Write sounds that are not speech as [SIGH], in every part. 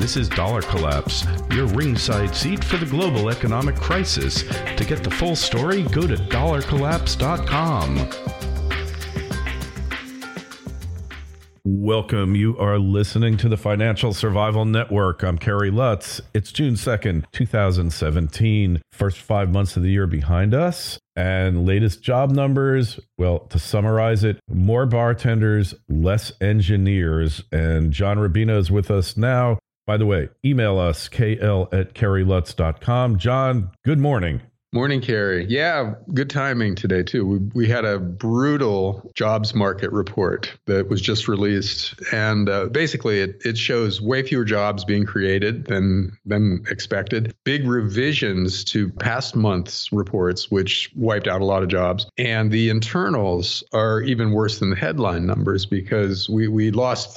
This is Dollar Collapse, your ringside seat for the global economic crisis. To get the full story, go to dollarcollapse.com. Welcome. You are listening to the Financial Survival Network. I'm Kerry Lutz. It's June 2nd, 2017. First five months of the year behind us. And latest job numbers well, to summarize it, more bartenders, less engineers. And John Rubino is with us now. By the way, email us, kl at kerrylutz.com. John, good morning. Morning, Kerry. Yeah, good timing today, too. We, we had a brutal jobs market report that was just released. And uh, basically, it, it shows way fewer jobs being created than, than expected, big revisions to past months' reports, which wiped out a lot of jobs. And the internals are even worse than the headline numbers because we, we lost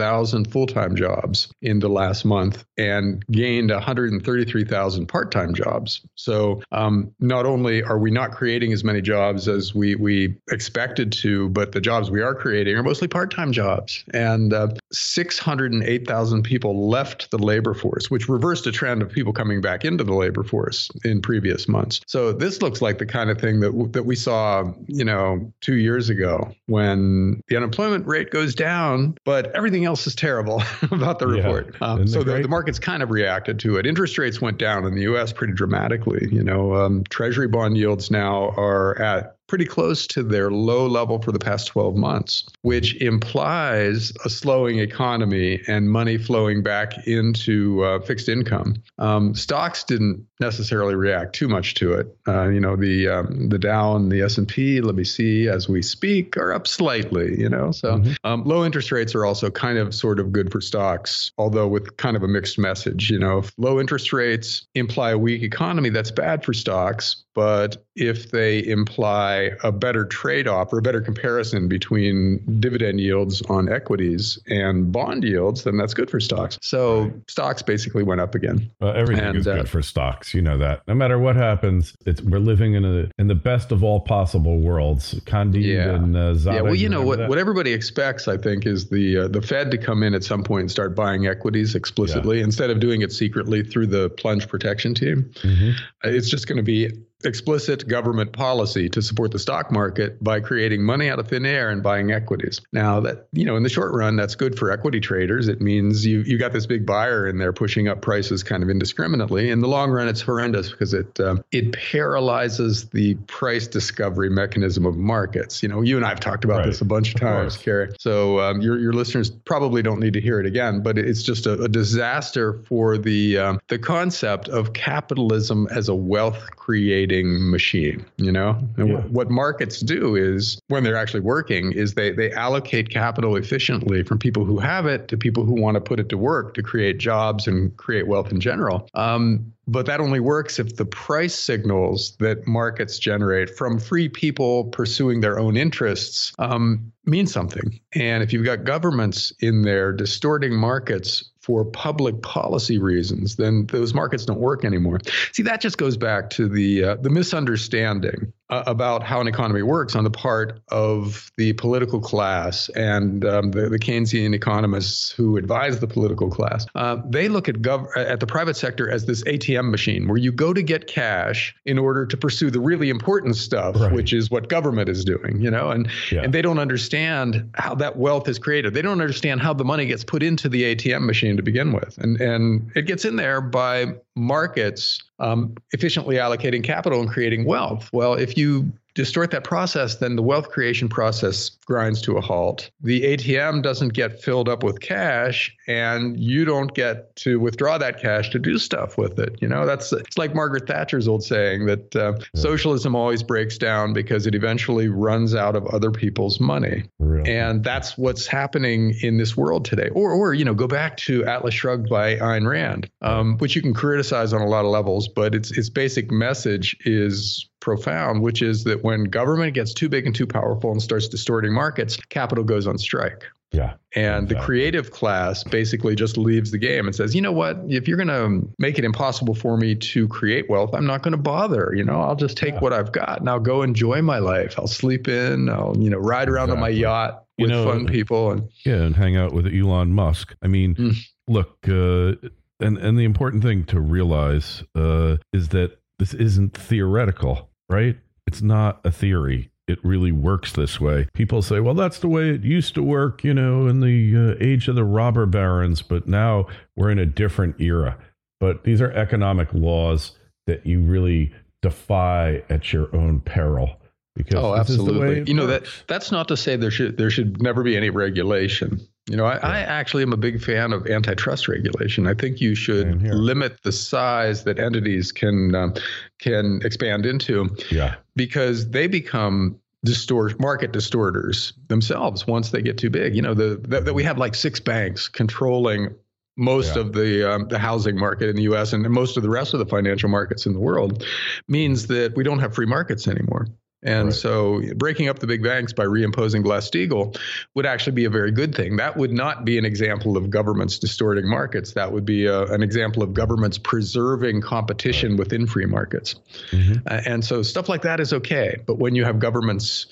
367,000 full time jobs in the last month and gained 133,000 part time jobs. So um, not only are we not creating as many jobs as we, we expected to, but the jobs we are creating are mostly part time jobs. And uh, 608,000 people left the labor force, which reversed a trend of people coming back into the labor force in previous months. So this looks like the kind of thing that, that we saw, you know, two years ago when the unemployment rate goes down, but everything else is terrible [LAUGHS] about the report. Yeah. Um, so the, the market's kind of reacted to it. Interest rates went down in the U.S pretty dramatically. You know, um, Treasury bond yields now are at pretty close to their low level for the past 12 months, which implies a slowing economy and money flowing back into uh, fixed income. Um, stocks didn't necessarily react too much to it. Uh, you know, the um, the Dow and the S and P, let me see, as we speak, are up slightly. You know, so mm-hmm. um, low interest rates are also kind of sort of good for stocks, although with kind of a mixed message. You know, if low interest rates imply a weak economy, that's bad for stocks. But if they imply a better trade off or a better comparison between dividend yields on equities and bond yields, then that's good for stocks. So right. stocks basically went up again. Well, everything and, is good uh, for stocks. You know that. No matter what happens, it's we're living in a in the best of all possible worlds. Candide yeah. and uh, Yeah, well, you know what, what everybody expects, I think, is the uh, the Fed to come in at some point and start buying equities explicitly yeah. instead of doing it secretly through the plunge protection team. Mm-hmm. It's just going to be explicit government policy to support the stock market by creating money out of thin air and buying equities. Now that you know in the short run that's good for equity traders. It means you you got this big buyer in there pushing up prices kind of indiscriminately. In the long run it's horrendous because it um, it paralyzes the price discovery mechanism of markets. You know, you and I have talked about right. this a bunch of times, Kerry. So um, your your listeners probably don't need to hear it again, but it's just a, a disaster for the um, the concept of capitalism as a wealth creating machine you know and yeah. what markets do is when they're actually working is they they allocate capital efficiently from people who have it to people who want to put it to work to create jobs and create wealth in general um, but that only works if the price signals that markets generate from free people pursuing their own interests um, mean something. And if you've got governments in there distorting markets for public policy reasons, then those markets don't work anymore. See, that just goes back to the uh, the misunderstanding uh, about how an economy works on the part of the political class and um, the, the, Keynesian economists who advise the political class. Uh, they look at gov- at the private sector as this ATM machine where you go to get cash in order to pursue the really important stuff, right. which is what government is doing. You know, and yeah. and they don't understand how that wealth is created. They don't understand how the money gets put into the ATM machine to begin with, and and it gets in there by markets um, efficiently allocating capital and creating wealth. Well, if you distort that process, then the wealth creation process grinds to a halt. The ATM doesn't get filled up with cash, and you don't get to withdraw that cash to do stuff with it. You know, that's it's like Margaret Thatcher's old saying that uh, yeah. socialism always breaks down because it eventually runs out of other people's money. And that's what's happening in this world today. Or, or you know, go back to Atlas Shrugged by Ayn Rand, um, which you can criticize on a lot of levels, but its its basic message is profound, which is that when government gets too big and too powerful and starts distorting markets, capital goes on strike. Yeah. And exactly. the creative class basically just leaves the game and says, you know what? If you're going to make it impossible for me to create wealth, I'm not going to bother. You know, I'll just take yeah. what I've got and I'll go enjoy my life. I'll sleep in. I'll, you know, ride around exactly. on my yacht with you know, fun people. And yeah, and hang out with Elon Musk. I mean, mm. look, uh, and and the important thing to realize uh, is that this isn't theoretical right? It's not a theory. It really works this way. People say, well, that's the way it used to work, you know, in the uh, age of the robber barons, but now we're in a different era. But these are economic laws that you really defy at your own peril. Because oh, absolutely. You know that that's not to say there should there should never be any regulation. You know, I, yeah. I, actually am a big fan of antitrust regulation. I think you should limit the size that entities can um, can expand into. Yeah. Because they become distort market distorters themselves once they get too big. You know, the that we have like six banks controlling most yeah. of the um, the housing market in the U.S. and most of the rest of the financial markets in the world means that we don't have free markets anymore. And right. so breaking up the big banks by reimposing Glass-Steagall would actually be a very good thing. That would not be an example of governments distorting markets. That would be a, an example of governments preserving competition right. within free markets. Mm-hmm. Uh, and so stuff like that is okay. But when you have governments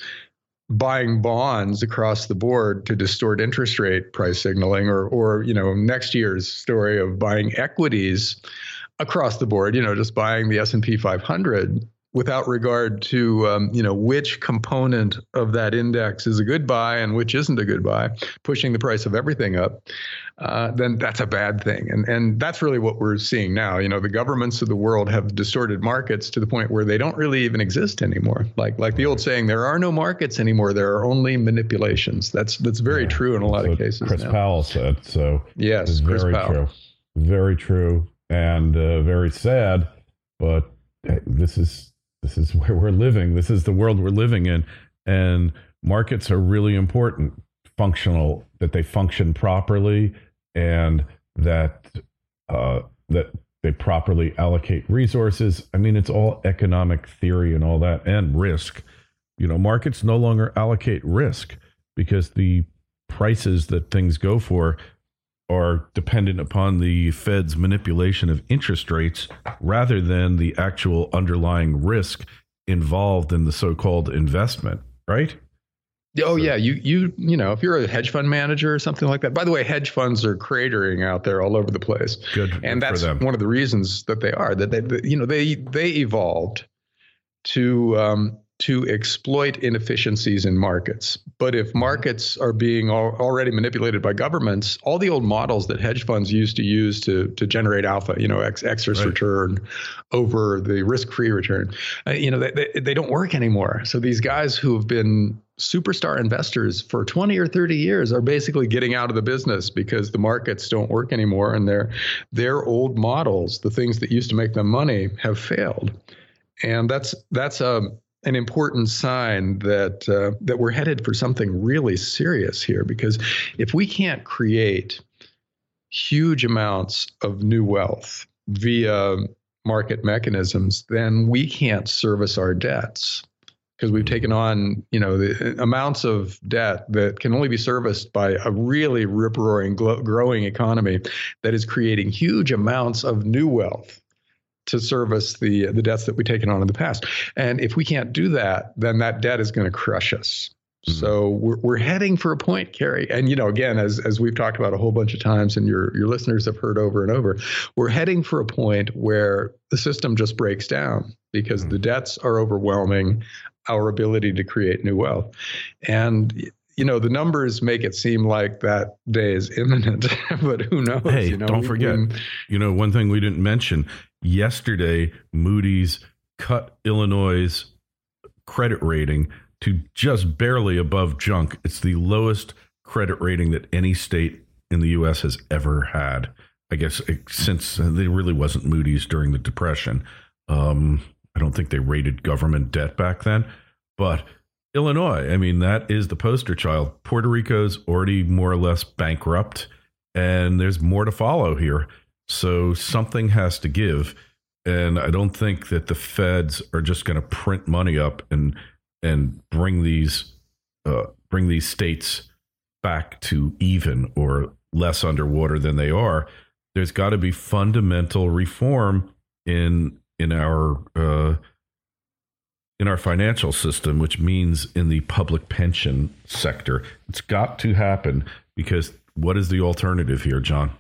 buying bonds across the board to distort interest rate price signaling or or you know next year's story of buying equities across the board you know just buying the S&P 500 without regard to um, you know which component of that index is a good buy and which isn't a good buy, pushing the price of everything up, uh, then that's a bad thing. And and that's really what we're seeing now. You know, the governments of the world have distorted markets to the point where they don't really even exist anymore. Like like the old saying, there are no markets anymore. There are only manipulations. That's that's very yeah, true in a lot of cases. Chris now. Powell said so. Yes, Chris very Powell. true. Very true and uh, very sad, but this is this is where we're living. This is the world we're living in. And markets are really important, functional, that they function properly and that uh, that they properly allocate resources. I mean, it's all economic theory and all that, and risk. You know, markets no longer allocate risk because the prices that things go for are dependent upon the Fed's manipulation of interest rates rather than the actual underlying risk involved in the so-called investment, right? Oh yeah, you you you know if you're a hedge fund manager or something like that. By the way, hedge funds are cratering out there all over the place. Good, and that's one of the reasons that they are that they you know they they evolved to um, to exploit inefficiencies in markets. But if markets are being al- already manipulated by governments, all the old models that hedge funds used to use to to generate alpha, you know, ex- excess right. return over the risk-free return, uh, you know, they, they, they don't work anymore. So these guys who have been superstar investors for 20 or 30 years are basically getting out of the business because the markets don't work anymore and their their old models the things that used to make them money have failed and that's that's a an important sign that uh, that we're headed for something really serious here. Because if we can't create huge amounts of new wealth via market mechanisms, then we can't service our debts because we've taken on you know the amounts of debt that can only be serviced by a really rip roaring growing economy that is creating huge amounts of new wealth to service the the debts that we've taken on in the past. And if we can't do that, then that debt is going to crush us. Mm-hmm. So we're, we're heading for a point, Kerry. And you know, again, as as we've talked about a whole bunch of times, and your your listeners have heard over and over, we're heading for a point where the system just breaks down because mm-hmm. the debts are overwhelming our ability to create new wealth. And you know, the numbers make it seem like that day is imminent, [LAUGHS] but who knows? Hey, you know, don't forget, when, you know, one thing we didn't mention yesterday, Moody's cut Illinois' credit rating to just barely above junk. It's the lowest credit rating that any state in the U.S. has ever had. I guess since there really wasn't Moody's during the Depression. Um, I don't think they rated government debt back then, but Illinois, I mean, that is the poster child. Puerto Rico's already more or less bankrupt, and there's more to follow here. So something has to give. And I don't think that the feds are just going to print money up and and bring these uh, bring these states back to even or less underwater than they are. There's got to be fundamental reform in in our uh, in our financial system, which means in the public pension sector. It's got to happen because what is the alternative here, John?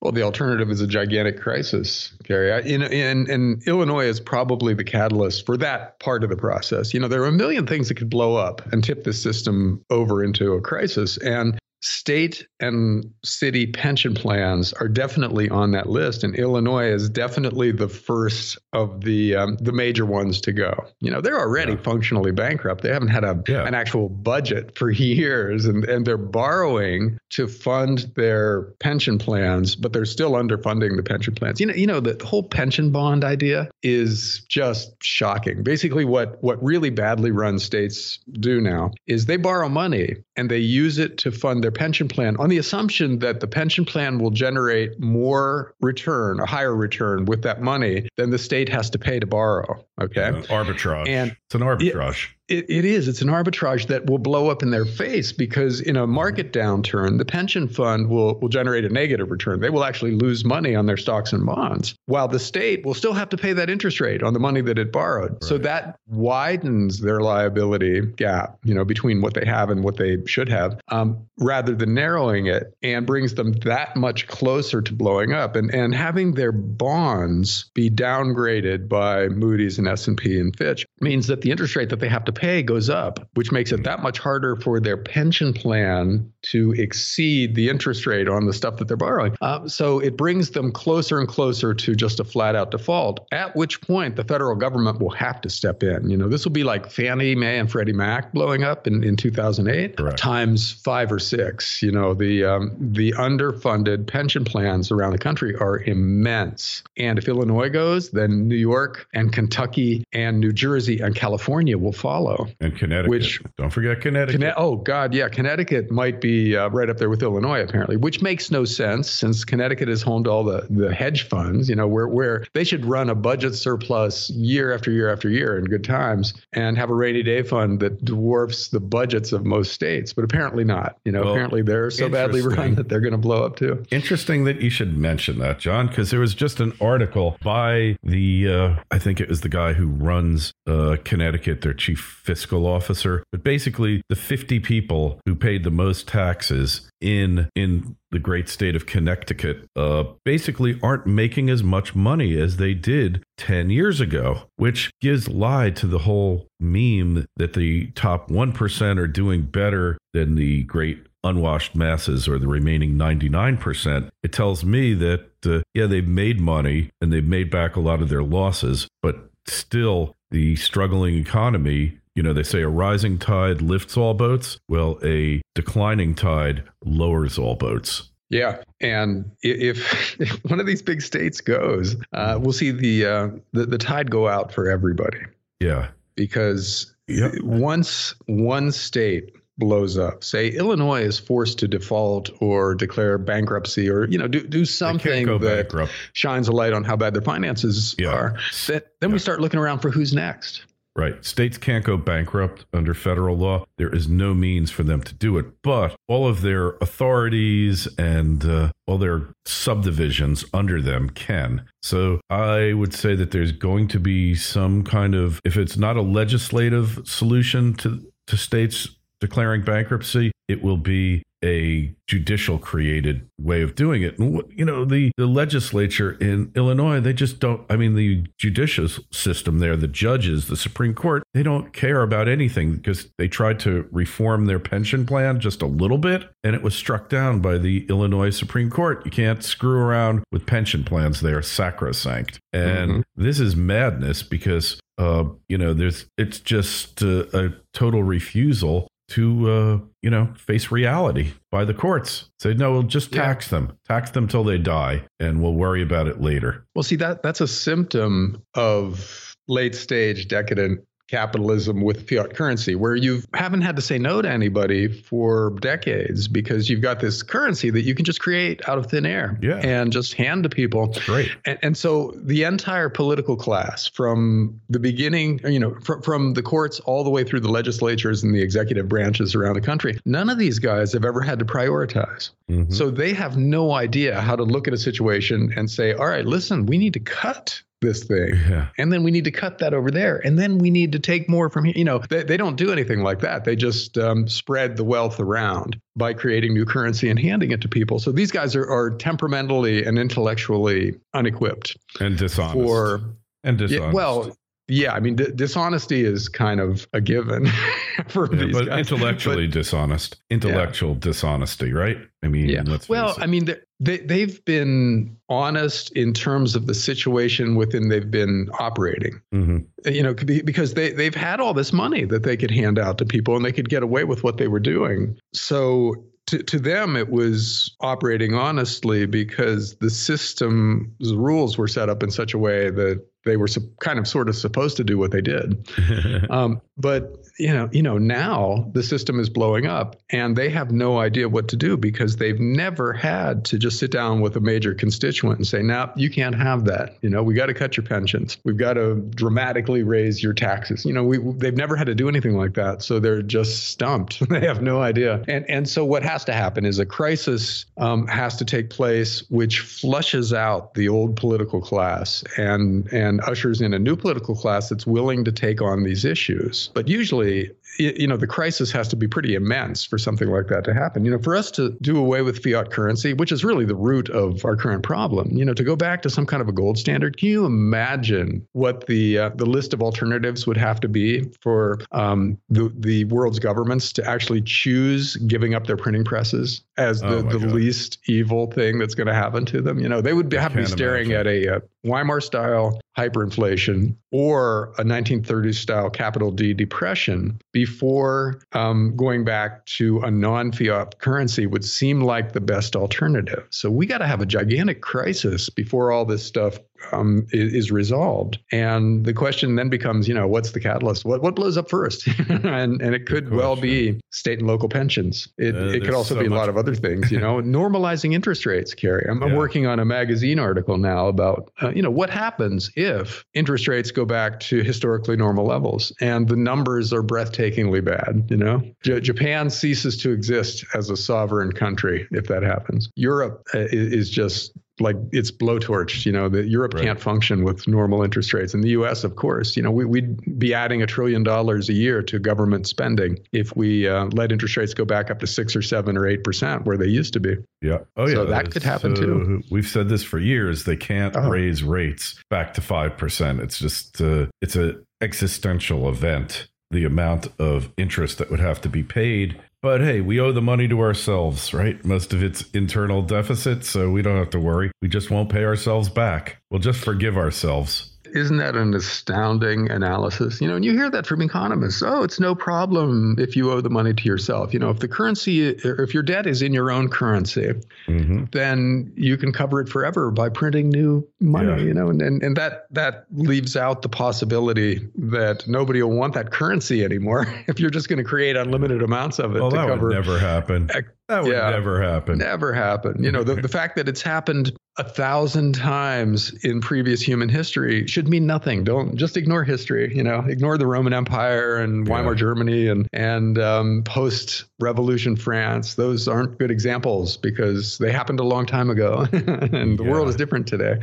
Well, the alternative is a gigantic crisis, Kerry. In, in, in Illinois is probably the catalyst for that part of the process. You know, there are a million things that could blow up and tip the system over into a crisis. And state and city pension plans are definitely on that list, and Illinois is definitely the first of the um, the major ones to go. You know, they're already yeah. functionally bankrupt. They haven't had a yeah. an actual budget for [LAUGHS] years, and and they're borrowing to fund their pension plans, but they're still underfunding the pension plans. You know, you know the whole pension bond idea is just shocking. Basically, what what really badly run states do now is they borrow money and they use it to fund their pension plan on the assumption that the pension plan will generate more return, a higher return with that money than the state has to pay to borrow. Okay. Yeah, arbitrage. And it's an arbitrage. It, it, it is. It's an arbitrage that will blow up in their face because in a market downturn, the pension fund will, will generate a negative return. They will actually lose money on their stocks and bonds, while the state will still have to pay that interest rate on the money that it borrowed. Right. So that widens their liability gap, you know, between what they have and what they should have, um, rather than narrowing it, and brings them that much closer to blowing up. And and having their bonds be downgraded by Moody's and S and P and Fitch means that the interest rate that they have to pay goes up, which makes it that much harder for their pension plan to exceed the interest rate on the stuff that they're borrowing. Uh, so it brings them closer and closer to just a flat out default, at which point the federal government will have to step in. You know, this will be like Fannie Mae and Freddie Mac blowing up in, in 2008 Correct. times five or six. You know, the, um, the underfunded pension plans around the country are immense. And if Illinois goes, then New York and Kentucky and New Jersey and California will follow. And Connecticut. Which don't forget Connecticut. Conne- oh God, yeah, Connecticut might be uh, right up there with Illinois apparently, which makes no sense since Connecticut is home to all the the hedge funds. You know, where where they should run a budget surplus year after year after year in good times and have a rainy day fund that dwarfs the budgets of most states, but apparently not. You know, well, apparently they're so badly run that they're going to blow up too. Interesting that you should mention that, John, because there was just an article by the uh, I think it was the guy who runs uh, Connecticut, their chief fiscal officer, but basically the 50 people who paid the most taxes in in the great state of Connecticut uh, basically aren't making as much money as they did 10 years ago, which gives lie to the whole meme that the top 1% are doing better than the great unwashed masses or the remaining 99%. It tells me that, uh, yeah, they've made money and they've made back a lot of their losses, but still the struggling economy you know, they say a rising tide lifts all boats. Well, a declining tide lowers all boats. Yeah, and if, [LAUGHS] if one of these big states goes, uh, we'll see the, uh, the the tide go out for everybody. Yeah, because yep. once one state blows up, say Illinois is forced to default or declare bankruptcy, or you know do do something that bankrupt. shines a light on how bad their finances yeah. are, that, then yeah. we start looking around for who's next. Right. States can't go bankrupt under federal law. There is no means for them to do it. But all of their authorities and uh, all their subdivisions under them can. So I would say that there's going to be some kind of, if it's not a legislative solution to, to states declaring bankruptcy, it will be a judicial created way of doing it. And, you know, the, the legislature in Illinois, they just don't, I mean, the judicial system there, the judges, the Supreme Court, they don't care about anything because they tried to reform their pension plan just a little bit and it was struck down by the Illinois Supreme Court. You can't screw around with pension plans, they are sacrosanct. And mm-hmm. this is madness because uh, you know, there's it's just uh, a total refusal to uh, you know face reality by the courts. Say no, we'll just tax yeah. them, tax them till they die, and we'll worry about it later. Well, see that that's a symptom of late stage decadent capitalism with fiat currency, where you haven't had to say no to anybody for decades because you've got this currency that you can just create out of thin air yeah. and just hand to people. Great. And, and so the entire political class, from the beginning, you know, fr- from the courts all the way through the legislatures and the executive branches around the country, none of these guys have ever had to prioritize. Mm-hmm. So they have no idea how to look at a situation and say, all right, listen, we need to cut this thing. Yeah. and then we need to cut that over there. And then we need to take more from here you know they, they don't do anything like that. They just um, spread the wealth around by creating new currency and handing it to people. So these guys are, are temperamentally and intellectually unequipped and dishonest. for and dishonest. Yeah, well yeah, I mean, d- dishonesty is kind of a given [LAUGHS] for yeah, these but guys. intellectually but, dishonest, intellectual yeah. dishonesty, right? I mean, yeah. well, I mean, they they've been honest in terms of the situation within they've been operating. Mm-hmm. You know, because they they've had all this money that they could hand out to people, and they could get away with what they were doing. So to, to them, it was operating honestly because the system's rules were set up in such a way that they were kind of sort of supposed to do what they did. [LAUGHS] um, but you know, you know, now the system is blowing up, and they have no idea what to do because they've never had to just sit down with a major constituent and say, "Now you can't have that. You know, we got to cut your pensions. We've got to dramatically raise your taxes." You know, we they've never had to do anything like that, so they're just stumped. [LAUGHS] they have no idea. And and so what has to happen is a crisis um, has to take place, which flushes out the old political class and and ushers in a new political class that's willing to take on these issues. But usually, you know, the crisis has to be pretty immense for something like that to happen. You know, for us to do away with fiat currency, which is really the root of our current problem, you know, to go back to some kind of a gold standard, can you imagine what the uh, the list of alternatives would have to be for um, the the world's governments to actually choose giving up their printing presses as the, oh the least evil thing that's going to happen to them? You know, they would have to be staring imagine. at a, a uh, Weimar style hyperinflation or a 1930s style capital D depression before um, going back to a non fiat currency would seem like the best alternative. So we got to have a gigantic crisis before all this stuff um, is, is, resolved. And the question then becomes, you know, what's the catalyst? What what blows up first? [LAUGHS] and and it could well be state and local pensions. It uh, it could also so be a lot of other things. You know, [LAUGHS] normalizing interest rates. Kerry, I'm, yeah. I'm, working on a magazine article now about uh, you know what happens if interest rates go back to historically normal levels and the numbers are breathtakingly bad. You know, J- Japan ceases to exist as a sovereign country if that happens. Europe uh, is just like it's blowtorched. You know, that Europe right. can't function with normal interest rates. In the U.S., of course, you know, we, would be adding a trillion dollars a year to government spending if we uh, let interest rates go back up to six or seven or eight percent where they used to be. Yeah. Oh, yeah. So that could happen so too. We've said this for years. They can't oh. raise rates back to five percent. It's just uh, it's a existential event. The amount of interest that would have to be paid but hey, we owe the money to ourselves, right? Most of it's internal deficit, so we don't have to worry. We just won't pay ourselves back. We'll just forgive ourselves. Isn't that an astounding analysis? You know, and you hear that from economists. Oh, it's no problem if you owe the money to yourself. You know, if the currency, if your debt is in your own currency, mm-hmm. then you can cover it forever by printing new money. Yeah. You know, and, and and that that leaves out the possibility that nobody will want that currency anymore [LAUGHS] if you're just going to create unlimited amounts of it. Well, to that cover, would never happen. That would yeah, never happen. Never happen. You know, the, the fact that it's happened a thousand times in previous human history should mean nothing. Don't just ignore history. You know, ignore the Roman Empire and Weimar yeah. Germany and and um, post Revolution France. Those aren't good examples because they happened a long time ago, [LAUGHS] and the yeah. world is different today.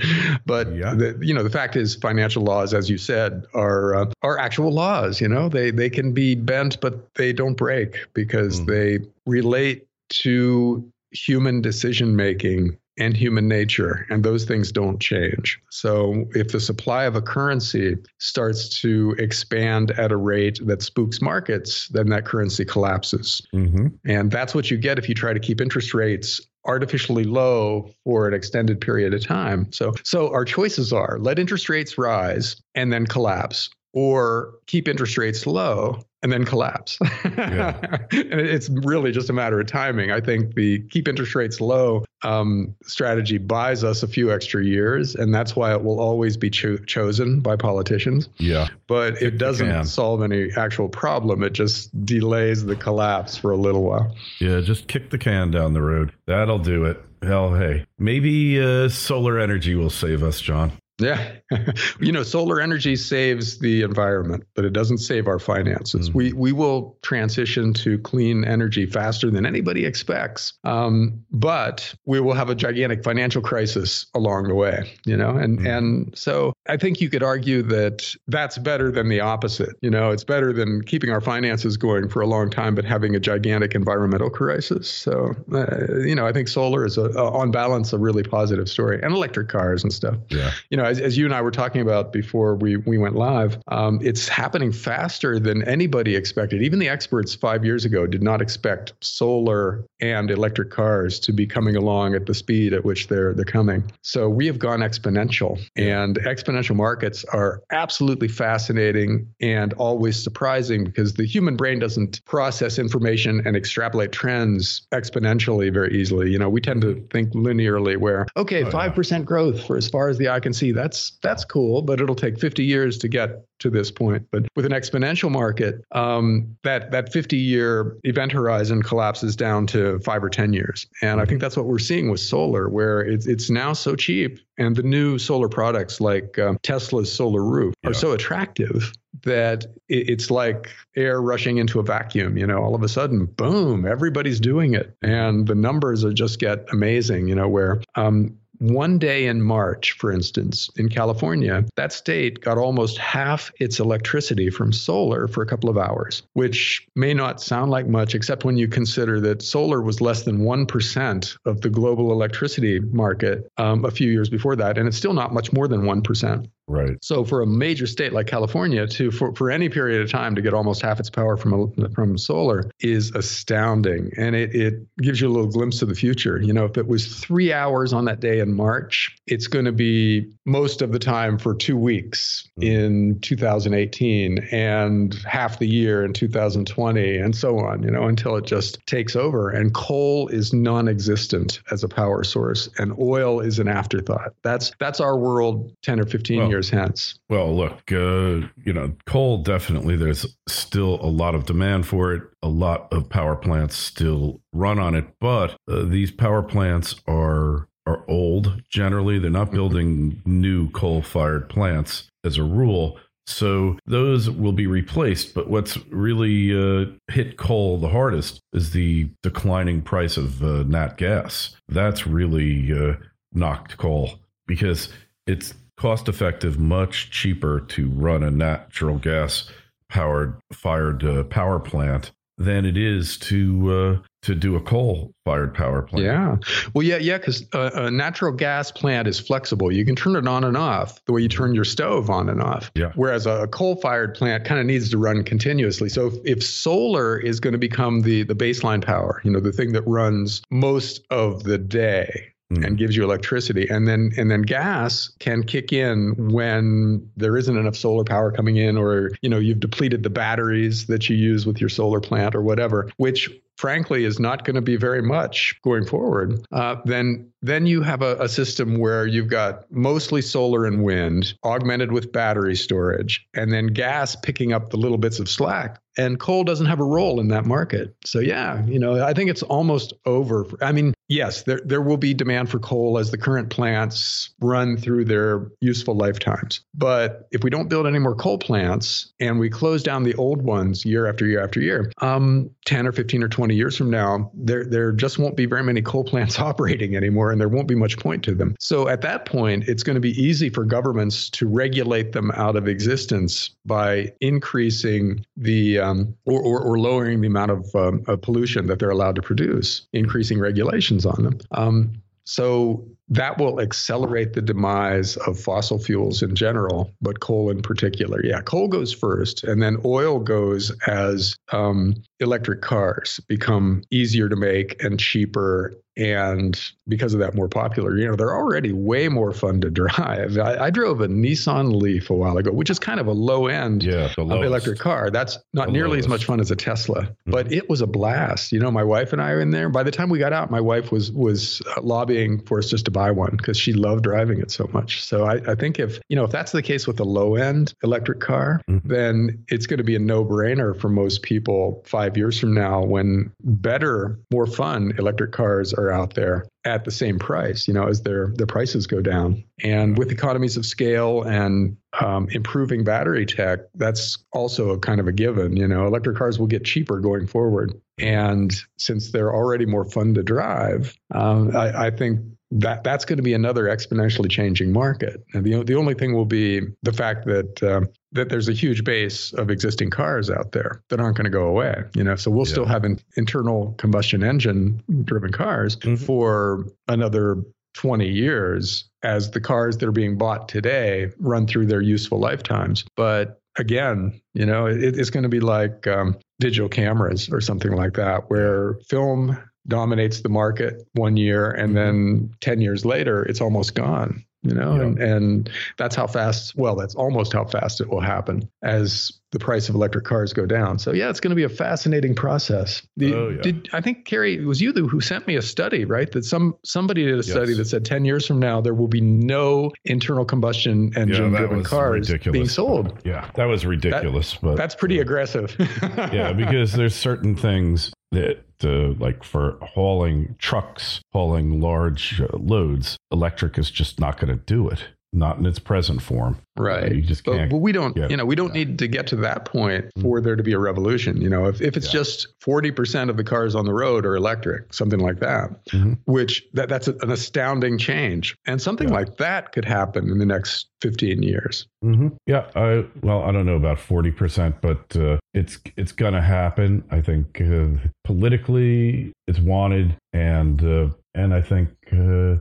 But yeah. the, you know, the fact is, financial laws, as you said, are uh, are actual laws. You know, they they can be bent, but they don't break because mm. they relate to human decision making and human nature, and those things don't change. So, if the supply of a currency starts to expand at a rate that spooks markets, then that currency collapses. Mm-hmm. And that's what you get if you try to keep interest rates artificially low for an extended period of time. So, so our choices are let interest rates rise and then collapse, or keep interest rates low and then collapse. Yeah. [LAUGHS] and it's really just a matter of timing. I think the keep interest rates low um, strategy buys us a few extra years, and that's why it will always be cho- chosen by politicians. Yeah. But it doesn't solve any actual problem. It just delays the collapse for a little while. Yeah, just kick the can down the road. That'll do it. Hell, hey, maybe uh, solar energy will save us, John. Yeah. [LAUGHS] you know, solar energy saves the environment, but it doesn't save our finances. Mm-hmm. We we will transition to clean energy faster than anybody expects. Um, but we will have a gigantic financial crisis along the way, you know? And mm-hmm. and so I think you could argue that that's better than the opposite. You know, it's better than keeping our finances going for a long time but having a gigantic environmental crisis. So, uh, you know, I think solar is a, a, on balance a really positive story and electric cars and stuff. Yeah. You know, as, as you and I were talking about before we, we went live, um, it's happening faster than anybody expected. Even the experts five years ago did not expect solar and electric cars to be coming along at the speed at which they're they're coming. So we have gone exponential, and exponential markets are absolutely fascinating and always surprising because the human brain doesn't process information and extrapolate trends exponentially very easily. You know, we tend to think linearly, where okay, five oh, percent growth for as far as the eye can see that's that's cool, but it'll take 50 years to get to this point. But with an exponential market, um, that that 50 year event horizon collapses down to five or 10 years. And I think that's what we're seeing with solar, where it's it's now so cheap, and the new solar products like um, Tesla's solar roof yeah. are so attractive that it's like air rushing into a vacuum. You know, all of a sudden, boom, everybody's doing it, and the numbers are just get amazing. You know, where um, one day in March, for instance, in California, that state got almost half its electricity from solar for a couple of hours, which may not sound like much, except when you consider that solar was less than 1% of the global electricity market um, a few years before that. And it's still not much more than 1%. Right. So for a major state like California to for, for any period of time to get almost half its power from from solar is astounding, and it it gives you a little glimpse of the future. You know, if it was three hours on that day in March, it's going to be most of the time for two weeks mm. in 2018 and half the year in 2020 and so on. You know, until it just takes over. And coal is non-existent as a power source, and oil is an afterthought. That's that's our world 10 or 15 well, years hence. Well, look, uh, you know, coal definitely, there's still a lot of demand for it. A lot of power plants still run on it, but uh, these power plants are are old generally. They're not mm-hmm. building new coal fired plants as a rule. So those will be replaced. But what's really uh, hit coal the hardest is the declining price of uh, nat gas. That's really uh, knocked coal because it's cost effective, much cheaper to run a natural gas powered fired uh, power plant than it is to uh, to do a coal fired power plant. Yeah, well, yeah, yeah, because a, a, natural gas plant is flexible. You can turn it on and off the way you turn your stove on and off. Yeah. Whereas a, a coal fired plant kind of needs to run continuously. So if, if solar is going to become the the baseline power, you know, the thing that runs most of the day, Mm. and gives you electricity and then and then gas can kick in when there isn't enough solar power coming in or you know you've depleted the batteries that you use with your solar plant or whatever which frankly is not going to be very much going forward, uh, then then you have a, a, system where you've got mostly solar and wind augmented with battery storage, and then gas picking up the little bits of slack. And coal doesn't have a role in that market. So yeah, you know, I think it's almost over. I mean, yes, there there will be demand for coal as the current plants run through their useful lifetimes. But if we don't build any more coal plants and we close down the old ones year after year after year, um, 10 or 15 or 20 years from now, there there just won't be very many coal plants [LAUGHS] operating anymore and there won't be much point to them. So at that point, it's going to be easy for governments to regulate them out of existence by increasing the um, or, or, or, lowering the amount of, um, of, pollution that they're allowed to produce, increasing regulations on them. Um, so that will accelerate the demise of fossil fuels in general, but coal in particular. Yeah, coal goes first, and then oil goes as um, electric cars become easier to make and cheaper and because of that more popular. You know they're already way more fun to drive. I, I drove a nissan leaf a while ago which is kind of a low end Yeah, the electric car. That's not The nearly as much fun as a tesla but it was a blast. You know my wife and i are in there. By the time we got out my wife was was uh, lobbying for us just to buy one because she loved driving it so much. So I, I think if you know if that's the case with a low end electric car Mhm. then it's going to be a no brainer for most people five years from now when better more fun electric cars are out there at the same price, you know, as their the prices go down. And with economies of scale and um, improving battery tech, that's also a kind of a given. You know, electric cars will get cheaper going forward. And since they're already more fun to drive, um, I, I think that that's going to be another exponentially changing market. And the the only thing will be the fact that um, that there's a huge base of existing cars out there that aren't going to go away. You know, so we'll Yeah. still have an internal combustion engine driven cars Mhm. for another 20 years as the cars that are being bought today run through their useful lifetimes. But again, you know, it, it's going to be like um, digital cameras or something like that, where film dominates the market one year and mm-hmm. then 10 years later it's almost gone you know Yeah. and, and that's how fast well that's almost how fast it will happen as the price of electric cars go down so yeah it's going to be a fascinating process The- Oh, yeah. did i think Kerry it was you who sent me a study right that some somebody did a study that said 10 years from now there will be no internal combustion engine that driven cars ridiculous. being sold Yeah, that was ridiculous. but that's pretty aggressive [LAUGHS] yeah, because there's certain things that, uh, like for hauling trucks, hauling large uh, loads, electric is just not going to do it. Not in its present form. Right. You just But, can't. but we don't, you know, we don't need to get to that point for there to be a revolution. You know, if, if it's Yeah. just 40% of the cars on the road are electric, something like that, Mhm. which that, that's an astounding change. And something Yeah. like that could happen in the next 15 years. hmm Yeah, I well, I don't know about forty percent, but uh, it's it's gonna happen. I think uh, politically it's wanted, and uh, and I think uh,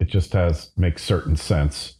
it just has makes certain sense,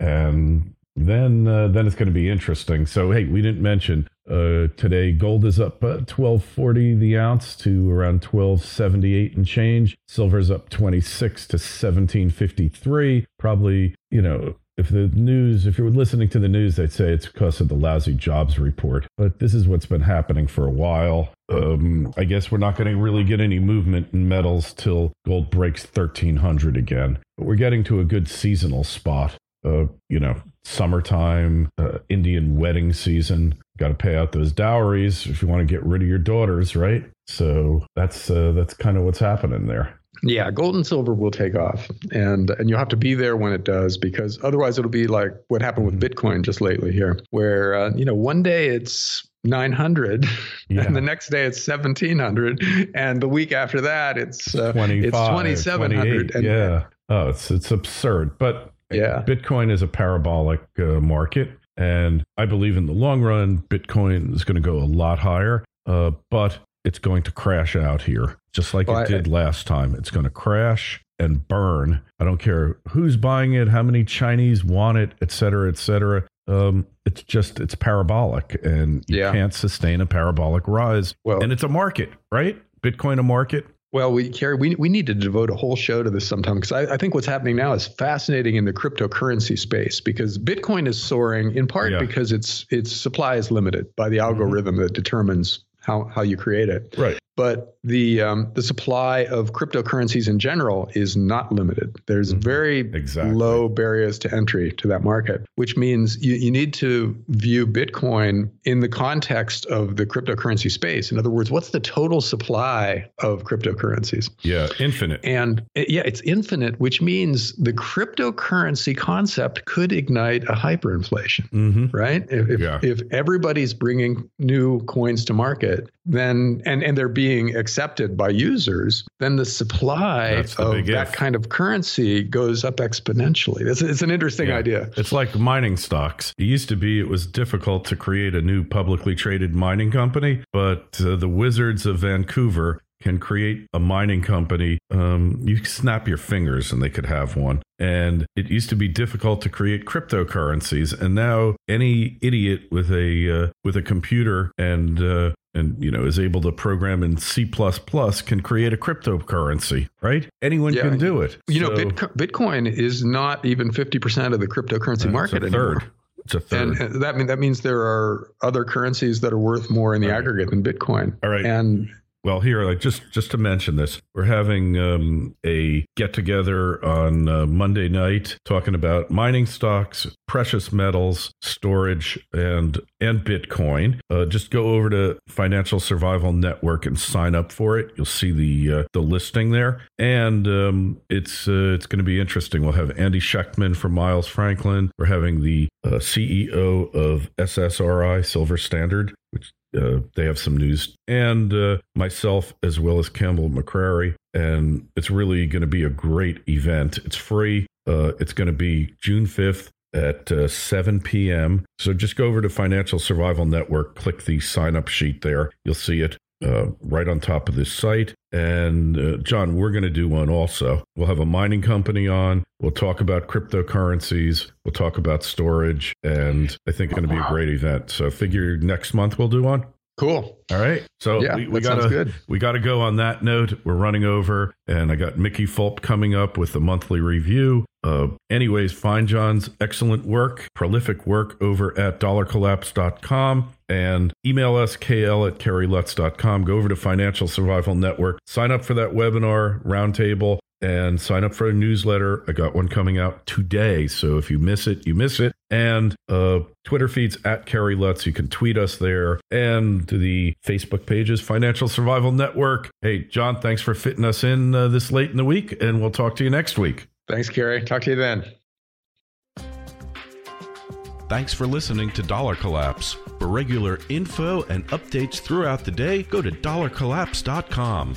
and then uh, then it's going to be interesting. So hey, we didn't mention uh, today gold is up uh, twelve forty the ounce to around twelve seventy eight and change. Silver's up twenty six to seventeen fifty three. Probably you know if the news, if you're listening to the news, they'd say it's because of the lousy jobs report. But this is what's been happening for a while. Um, I guess we're not going to really get any movement in metals till gold breaks 1300 again. But we're getting to a good seasonal spot. Uh, you know, summertime, uh, Indian wedding season. Got to pay out those dowries if you want to get rid of your daughters, right? So that's uh, that's kind of what's happening there. Yeah, gold and silver will take off, and and you'll have to be there when it does, because otherwise it'll be like what happened with Bitcoin just lately here, where uh, you know one day it's 900, Yeah. [LAUGHS] and the next day it's 1700, and the week after that it's uh, it's 2700. And, yeah. Oh, it's it's absurd. But Yeah. Bitcoin is a parabolic uh, market, and I believe in the long run, Bitcoin is going to go a lot higher. Uh, but it's going to crash out here, just like Well, it I- did last time. It's going to crash and burn. I don't care who's buying it, how many Chinese want it, et cetera, et cetera. Um, it's just it's parabolic, and you Yeah. can't sustain a parabolic rise. Well- and it's a market, right? Bitcoin a market. Well, we Kerry, we we need to devote a whole show to this sometime because I, I think what's happening now is fascinating in the cryptocurrency space because Bitcoin is soaring in part Yeah. because its its supply is limited by the mm-hmm. algorithm that determines how how you create it. Right. But the um, the supply of cryptocurrencies in general is not limited. There's very Exactly. low barriers to entry to that market, which means you, you need to view Bitcoin in the context of the cryptocurrency space. In other words, what's the total supply of cryptocurrencies? Yeah, infinite. And it- yeah, it's infinite, which means the cryptocurrency concept could ignite a hyperinflation hmm right? If if, Yeah. if everybody's bringing new coins to market, then and and they're being accepted by users, then the supply the of that if. kind of currency goes up exponentially. It's, it's an interesting Yeah. idea. It's like mining stocks. It used to be it was difficult to create a new publicly traded mining company, but uh, the wizards of Vancouver can create a mining company. Um, you snap your fingers and they could have one. And it used to be difficult to create cryptocurrencies, and now any idiot with a uh, with a computer and uh, and you know is able to program in C++ can create a cryptocurrency, right? Anyone Yeah. can do it. You know, So- Bitco- Bitcoin is not even 50% of the cryptocurrency It's market a anymore. third. It's a third. And uh, that mean that means there are other currencies that are worth more in the Right. aggregate than Bitcoin. All right. And Well, here, like just just to mention this, we're having um, a get together on uh, Monday night talking about mining stocks, precious metals, storage, and and Bitcoin. Uh, just go over to Financial Survival Network and sign up for it. You'll see the uh, the listing there, and um, it's uh, it's going to be interesting. We'll have Andy Schechtman from Miles Franklin. We're having the uh, CEO of SSRI Silver Standard, uh, they have some news, and uh, myself as well as Campbell McCrary. And it's really going to be a great event. It's free. Uh, it's going to be June 5th at uh, 7 p.m. So just go over to Financial Survival Network, click the sign up sheet there. You'll see it uh, right on top of this site. And uh, John, we're going to do one also. We'll have a mining company on. We'll talk about cryptocurrencies. We'll talk about storage. And I think it's going to be a great event. So figure next month we'll do one. Cool. All right. So Yeah, we, we gotta we gotta go on that note. We're running over, and I got Mickey Fulp coming up with the monthly review. Uh, anyways, find John's excellent work, prolific work over at dollarcollapse.com and email us kl at kerrylutz.com. Go over to Financial Survival Network, sign up for that webinar roundtable, and sign up for a newsletter. I got one coming out today. So if you miss it, you miss it. And uh, Twitter feeds at Kerry Lutz. You can tweet us there. And to the Facebook pages, Financial Survival Network. Hey, John, thanks for fitting us in uh, this late in the week. And we'll talk to you next week. Thanks, Kerry. Talk to you then. Thanks for listening to Dollar Collapse. For regular info and updates throughout the day, go to dollarcollapse.com.